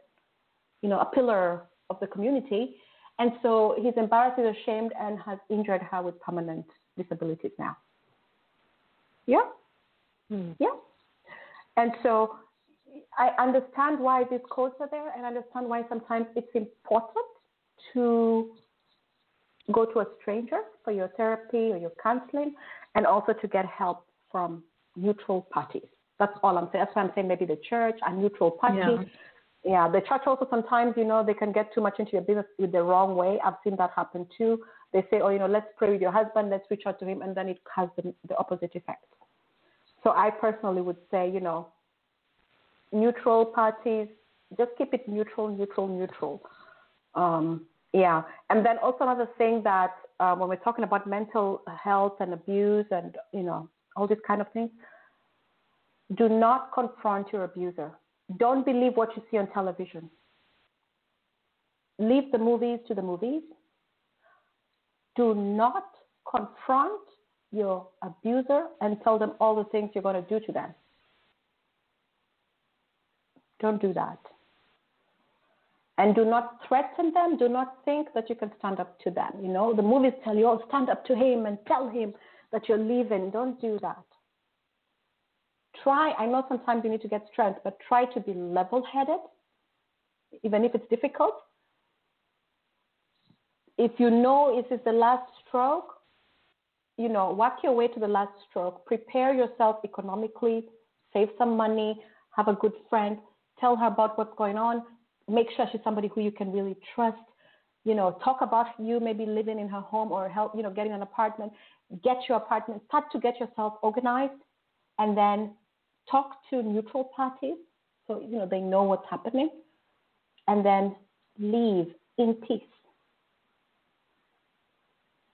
you know, a pillar of the community. And so he's embarrassed, he's ashamed, and has injured her with permanent disabilities now. Yeah? Hmm. Yeah. And so I understand why these codes are there, and I understand why sometimes it's important to go to a stranger for your therapy or your counseling, and also to get help from neutral parties. That's all I'm saying. That's why I'm saying maybe the church, a neutral party. Yeah. yeah, the church also sometimes, you know, they can get too much into your business with the wrong way. I've seen that happen too. They say, oh, you know, let's pray with your husband, let's reach out to him, and then it has the, the opposite effect. So I personally would say, you know, neutral parties, just keep it neutral, neutral, neutral. Um, yeah, and then also another thing that uh, when we're talking about mental health and abuse and you know all these kind of things, do not confront your abuser. Don't believe what you see on television. Leave the movies to the movies. Do not confront your abuser and tell them all the things you're going to do to them. Don't do that. And do not threaten them. Do not think that you can stand up to them. You know, the movies tell you, oh, stand up to him and tell him that you're leaving. Don't do that. Try, I know sometimes you need to get strength, but try to be level headed, even if it's difficult. If you know this is the last stroke, you know, work your way to the last stroke. Prepare yourself economically, save some money, have a good friend, tell her about what's going on, make sure she's somebody who you can really trust. You know, talk about you maybe living in her home or help, you know, getting an apartment get your apartment, start to get yourself organized, and then talk to neutral parties so you know they know what's happening, and then leave in peace.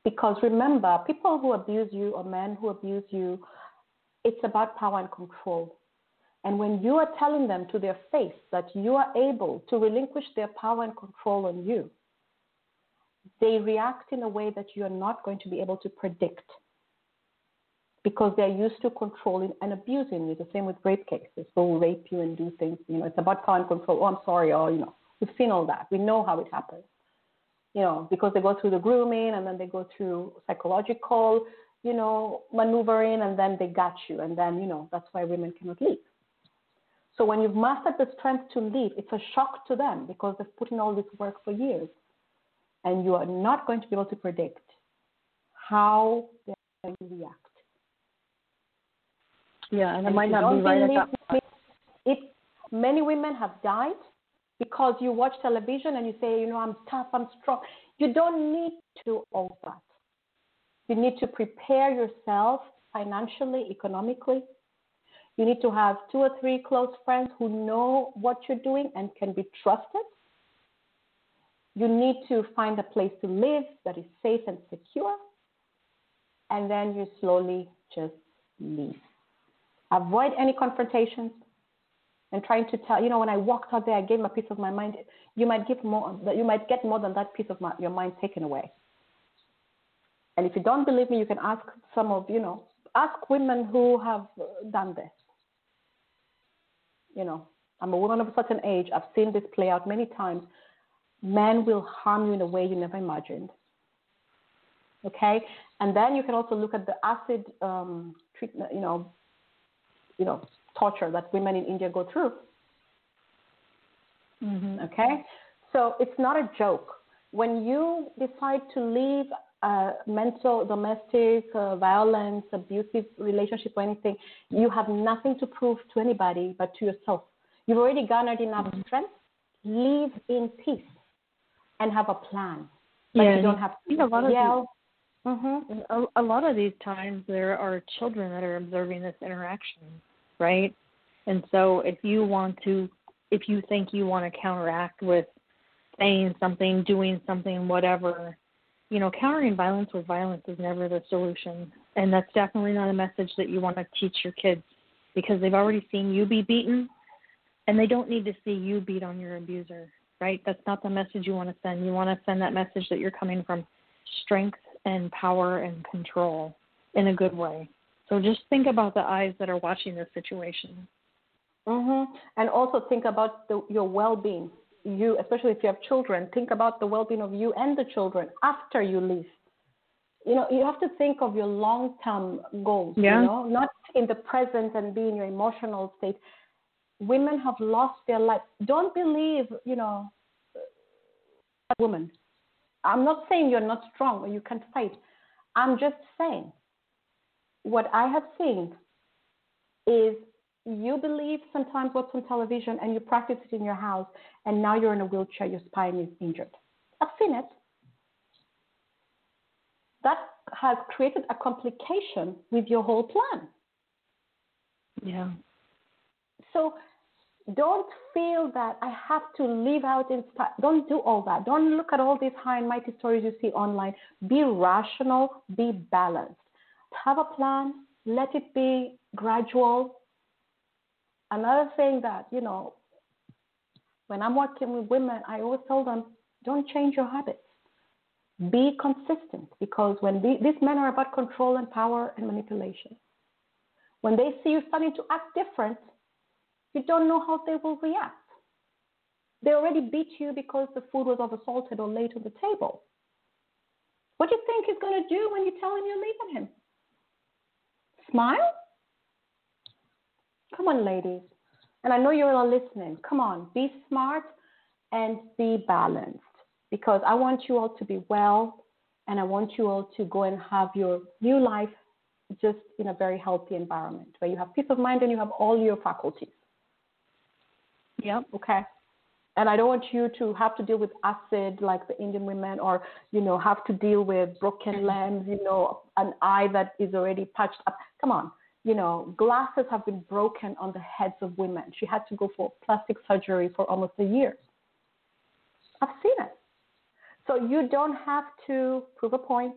Because remember, people who abuse you or men who abuse you, it's about power and control. And when you are telling them to their face that you are able to relinquish their power and control on you, they react in a way that you're not going to be able to predict because they're used to controlling and abusing you. The same with rape cases. They'll rape you and do things. You know, it's about power and control. Oh, I'm sorry. Oh, you know, we've seen all that. We know how it happens. You know, because they go through the grooming and then they go through psychological, you know, maneuvering and then they got you. And then, you know, that's why women cannot leave. So when you've mastered the strength to leave, it's a shock to them because they've put in all this work for years and you are not going to be able to predict how they're going to react. Yeah, and it might not be right at that point. It, many women have died because you watch television and you say, you know, I'm tough, I'm strong. You don't need to do all that. You need to prepare yourself financially, economically. You need to have two or three close friends who know what you're doing and can be trusted. You need to find a place to live that is safe and secure. And then you slowly just leave. Avoid any confrontations and trying to tell, you know, when I walked out there, I gave a piece of my mind. You might give more, you might get more than that piece of my, your mind taken away. And if you don't believe me, you can ask some of, you know, ask women who have done this. You know, I'm a woman of a certain age. I've seen this play out many times. Men will harm you in a way you never imagined. Okay, and then you can also look at the acid um, treatment, you know, you know, torture that women in India go through. Mm-hmm. Okay, so it's not a joke. When you decide to leave a mental, domestic uh, violence, abusive relationship, or anything, you have nothing to prove to anybody but to yourself. You've already garnered enough mm-hmm. strength. Live in peace and have a plan. But yeah, you don't have to yell. Mm-hmm. A, a lot of these times there are children that are observing this interaction, right? And so if you want to, if you think you want to counteract with saying something, doing something, whatever, you know, countering violence with violence is never the solution. And that's definitely not a message that you want to teach your kids because they've already seen you be beaten and they don't need to see you beat on your abuser, right? That's not the message you want to send. You want to send that message that you're coming from strength and power and control in a good way. So just think about the eyes that are watching this situation. Mm-hmm. And also think about the, your well-being. You, especially if you have children, think about the well-being of you and the children after you leave. You know, you have to think of your long-term goals. Yeah. You know, not in the present and be in your emotional state. Women have lost their life. Don't believe, you know, a woman I'm not saying you're not strong or you can't fight. I'm just saying what I have seen is you believe sometimes what's on television and you practice it in your house, and now you're in a wheelchair, your spine is injured. I've seen it. That has created a complication with your whole plan. Yeah. So don't feel that I have to live out in don't do all that. Don't look at all these high and mighty stories you see online. Be rational, be balanced. Have a plan, let it be gradual. Another thing that, you know, when I'm working with women, I always tell them, don't change your habits. Be consistent because when the, these men are about control and power and manipulation, when they see you starting to act different, you don't know how they will react. They already beat you because the food was oversalted or late on the table. What do you think he's going to do when you tell him you're leaving him? Smile? Come on, ladies. And I know you're all listening. Come on, be smart and be balanced because I want you all to be well and I want you all to go and have your new life just in a very healthy environment where you have peace of mind and you have all your faculties. Yeah. Okay. And I don't want you to have to deal with acid like the Indian women or, you know, have to deal with broken mm-hmm. limbs, you know, an eye that is already patched up. Come on. You know, glasses have been broken on the heads of women. She had to go for plastic surgery for almost a year. I've seen it. So you don't have to prove a point.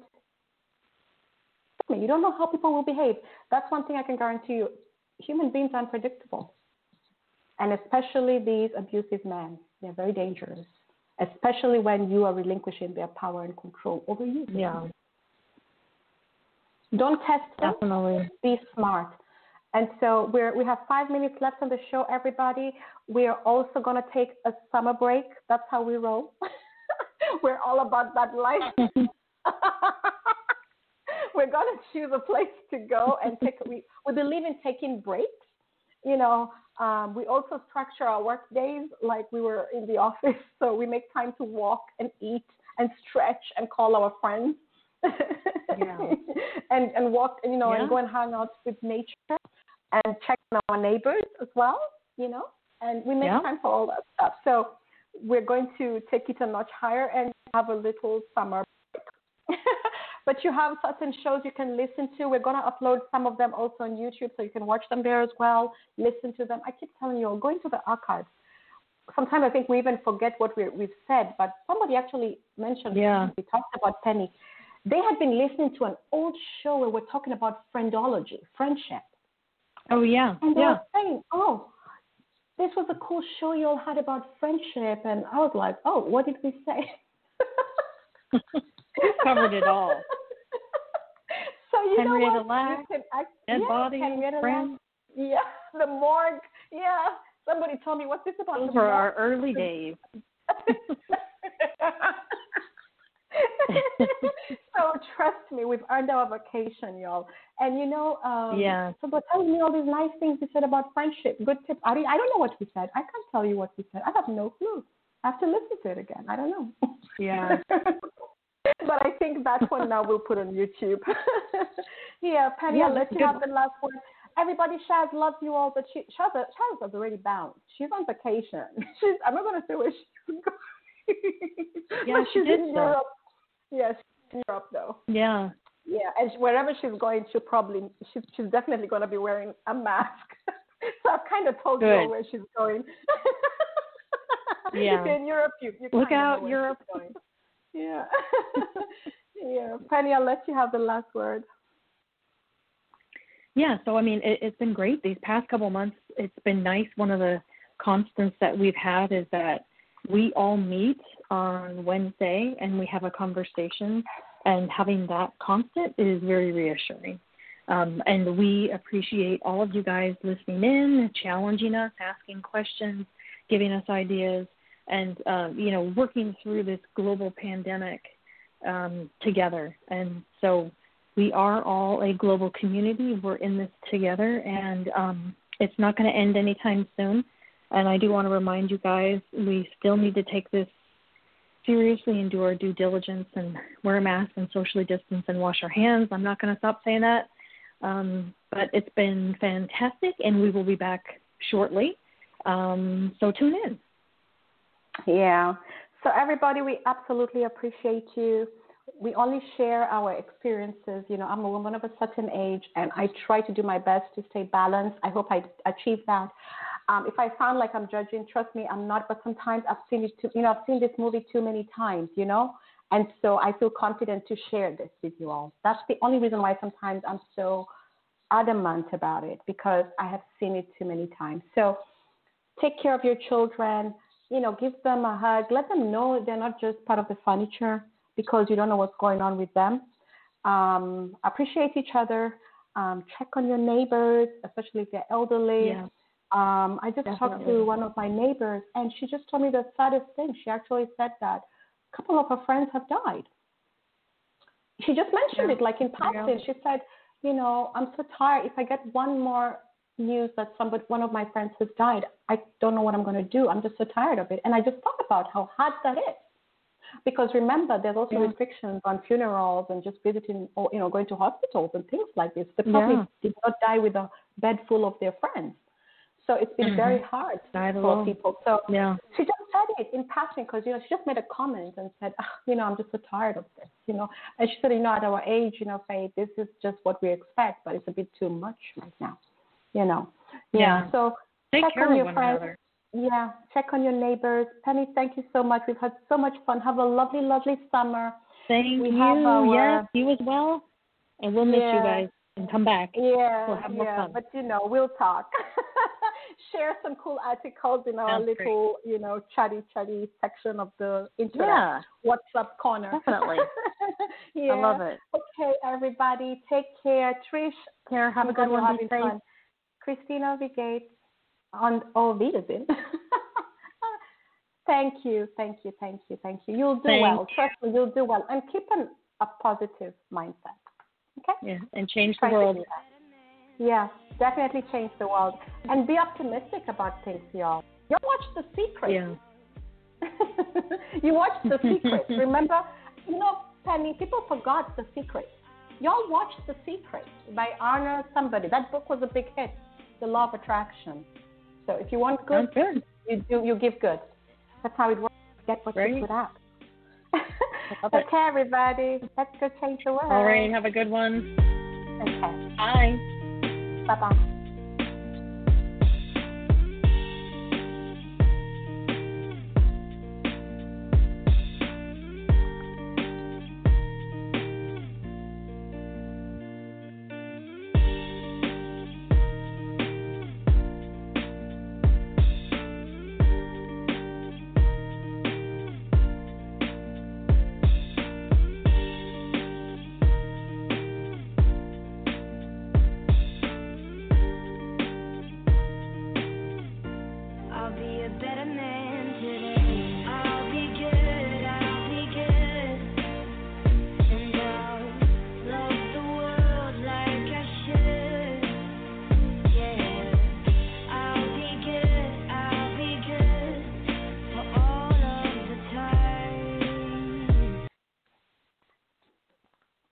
You don't know how people will behave. That's one thing I can guarantee you. Human beings are unpredictable. And especially these abusive men, they're very dangerous, especially when you are relinquishing their power and control over you. Yeah. Don't test them. Definitely. Be smart. And so we're, we have five minutes left on the show, everybody. We are also going to take a summer break. That's how we roll. we're all about that life. we're going to choose a place to go and take, we, we believe in taking breaks. You know, um, we also structure our work days like we were in the office, so we make time to walk and eat and stretch and call our friends. Yeah. and and walk, and you know, yeah. and go and hang out with nature. and check on our neighbors as well, you know, and we make yeah. time for all that stuff. So we're going to take it a notch higher and have a little summer break. but you have certain shows you can listen to. We're going to upload some of them also on YouTube so you can watch them there as well, listen to them. I keep telling you, going to the archives. Sometimes I think we even forget what we have said, but somebody actually mentioned, yeah. we talked about Penny. They had been listening to an old show where we're talking about friendology, friendship. Oh, yeah. And they yeah. were saying, oh, this was a cool show you all had about friendship. And I was like, oh, what did we say? We covered it all. So you Henrietta know what? Lack, You can act- Dead yeah, Body, Henrietta Friends. Lack. Yeah, the morgue. Yeah, somebody told me what's this about? Those were our early days. so trust me, we've earned our vacation, y'all. And you know, um, Yeah. So they're telling me all these nice things we said about friendship. Good tips. I, I don't know what we said. I can't tell you what we said. I have no clue. I have to listen to it again. I don't know. Yeah. but I think that one now we'll put on YouTube. yeah, Penny, Yeah, I'll let you have the last word. Everybody, Shaz loves you all, but she, Shaz, Shaz has already bounced. She's on vacation. She's, I'm not going to say where she's going. Yeah, but she she's did in. Europe. Yeah, she's in Europe though. Yeah. Yeah, and wherever she's going, she'll probably she's she's definitely going to be wearing a mask. so I've kind of told you Good. all where she's going. Yeah. in Europe, you, you Look out, Europe. Yeah. yeah, Penny, I'll let you have the last word. Yeah, so I mean, it, it's been great these past couple months. It's been nice. One of the constants that we've had is that we all meet on Wednesday and we have a conversation, and having that constant is very reassuring. Um, and we appreciate all of you guys listening in, challenging us, asking questions, giving us ideas, and um, you know, working through this global pandemic um, together. And so we are all a global community. We're in this together, and um, it's not going to end anytime soon. And I do want to remind you guys, we still need to take this seriously and do our due diligence and wear a mask and socially distance and wash our hands. I'm not going to stop saying that. Um, but it's been fantastic, and we will be back shortly. Um, so tune in. Yeah. So everybody, we absolutely appreciate you. We only share our experiences. You know, I'm a woman of a certain age, and I try to do my best to stay balanced. I hope I achieve that. Um, if I sound like I'm judging, trust me, I'm not. But sometimes I've seen it too. You know, I've seen this movie too many times. You know, and so I feel confident to share this with you all. That's the only reason why sometimes I'm so adamant about it because I have seen it too many times. So take care of your children. You know, give them a hug. Let them know they're not just part of the furniture because you don't know what's going on with them. Um, appreciate each other. Um, check on your neighbors, especially if they're elderly. Yeah. Um, I just talked to one of my neighbors, and she just told me the saddest thing. She actually said that a couple of her friends have died. She just mentioned Yeah. it, like in Yeah. passing. She said, "You know, I'm so tired. If I get one more news that somebody, one of my friends has died, I don't know what I'm going to do. I'm just so tired of it." And I just thought about how hard that is, because remember, there's also Yeah. restrictions on funerals and just visiting or you know going to hospitals and things like this. They probably Yeah. did not die with a bed full of their friends. So it's been Mhm. very hard for people. So Yeah. she just said it in passing because you know she just made a comment and said, ah, you know, I'm just so tired of this, you know. And she said, you know, at our age, you know, Faith, this is just what we expect, but it's a bit too much right now, you know. Yeah. So Take check care on of your friends. another. Yeah, check on your neighbors. Penny, thank you so much. We've had so much fun. Have a lovely, lovely summer. Thank We you. our- yes, you as well. And we'll miss Yeah. you guys and come back. Yeah, We'll have more yeah, fun. but you know, we'll talk. Share some cool articles in our Sounds great. little, you know, chatty chatty section of the internet. Yeah. WhatsApp corner. Definitely. yeah. I love it. Okay, everybody, take care. Trish, Care. Have a good one. having safe. fun. Christina Vigate on oh, all Wiedersehen. thank you, thank you, thank you, thank you. You'll do Thank well. Trust me, you'll do well. And keep an, a positive mindset. Okay? Yeah. And change the Try to world. Yeah, definitely change the world. And be optimistic about things, y'all. Y'all watch The Secret. Yeah. you watched The Secret. Remember? You know, Penny, people forgot The Secret. Y'all watched The Secret by Arna somebody. That book was a big hit. the law of attraction. So if you want good, good. you do you give good. That's how it works. Get what right. you put out. okay, everybody, let's go change the world. All right, have a good one. Okay. Bye. Bye bye.